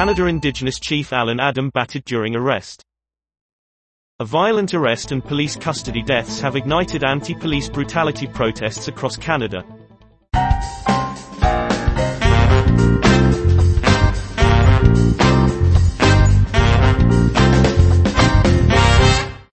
Canada Indigenous Chief Allan Adam batted during arrest. A violent arrest and police custody deaths have ignited anti-police brutality protests across Canada,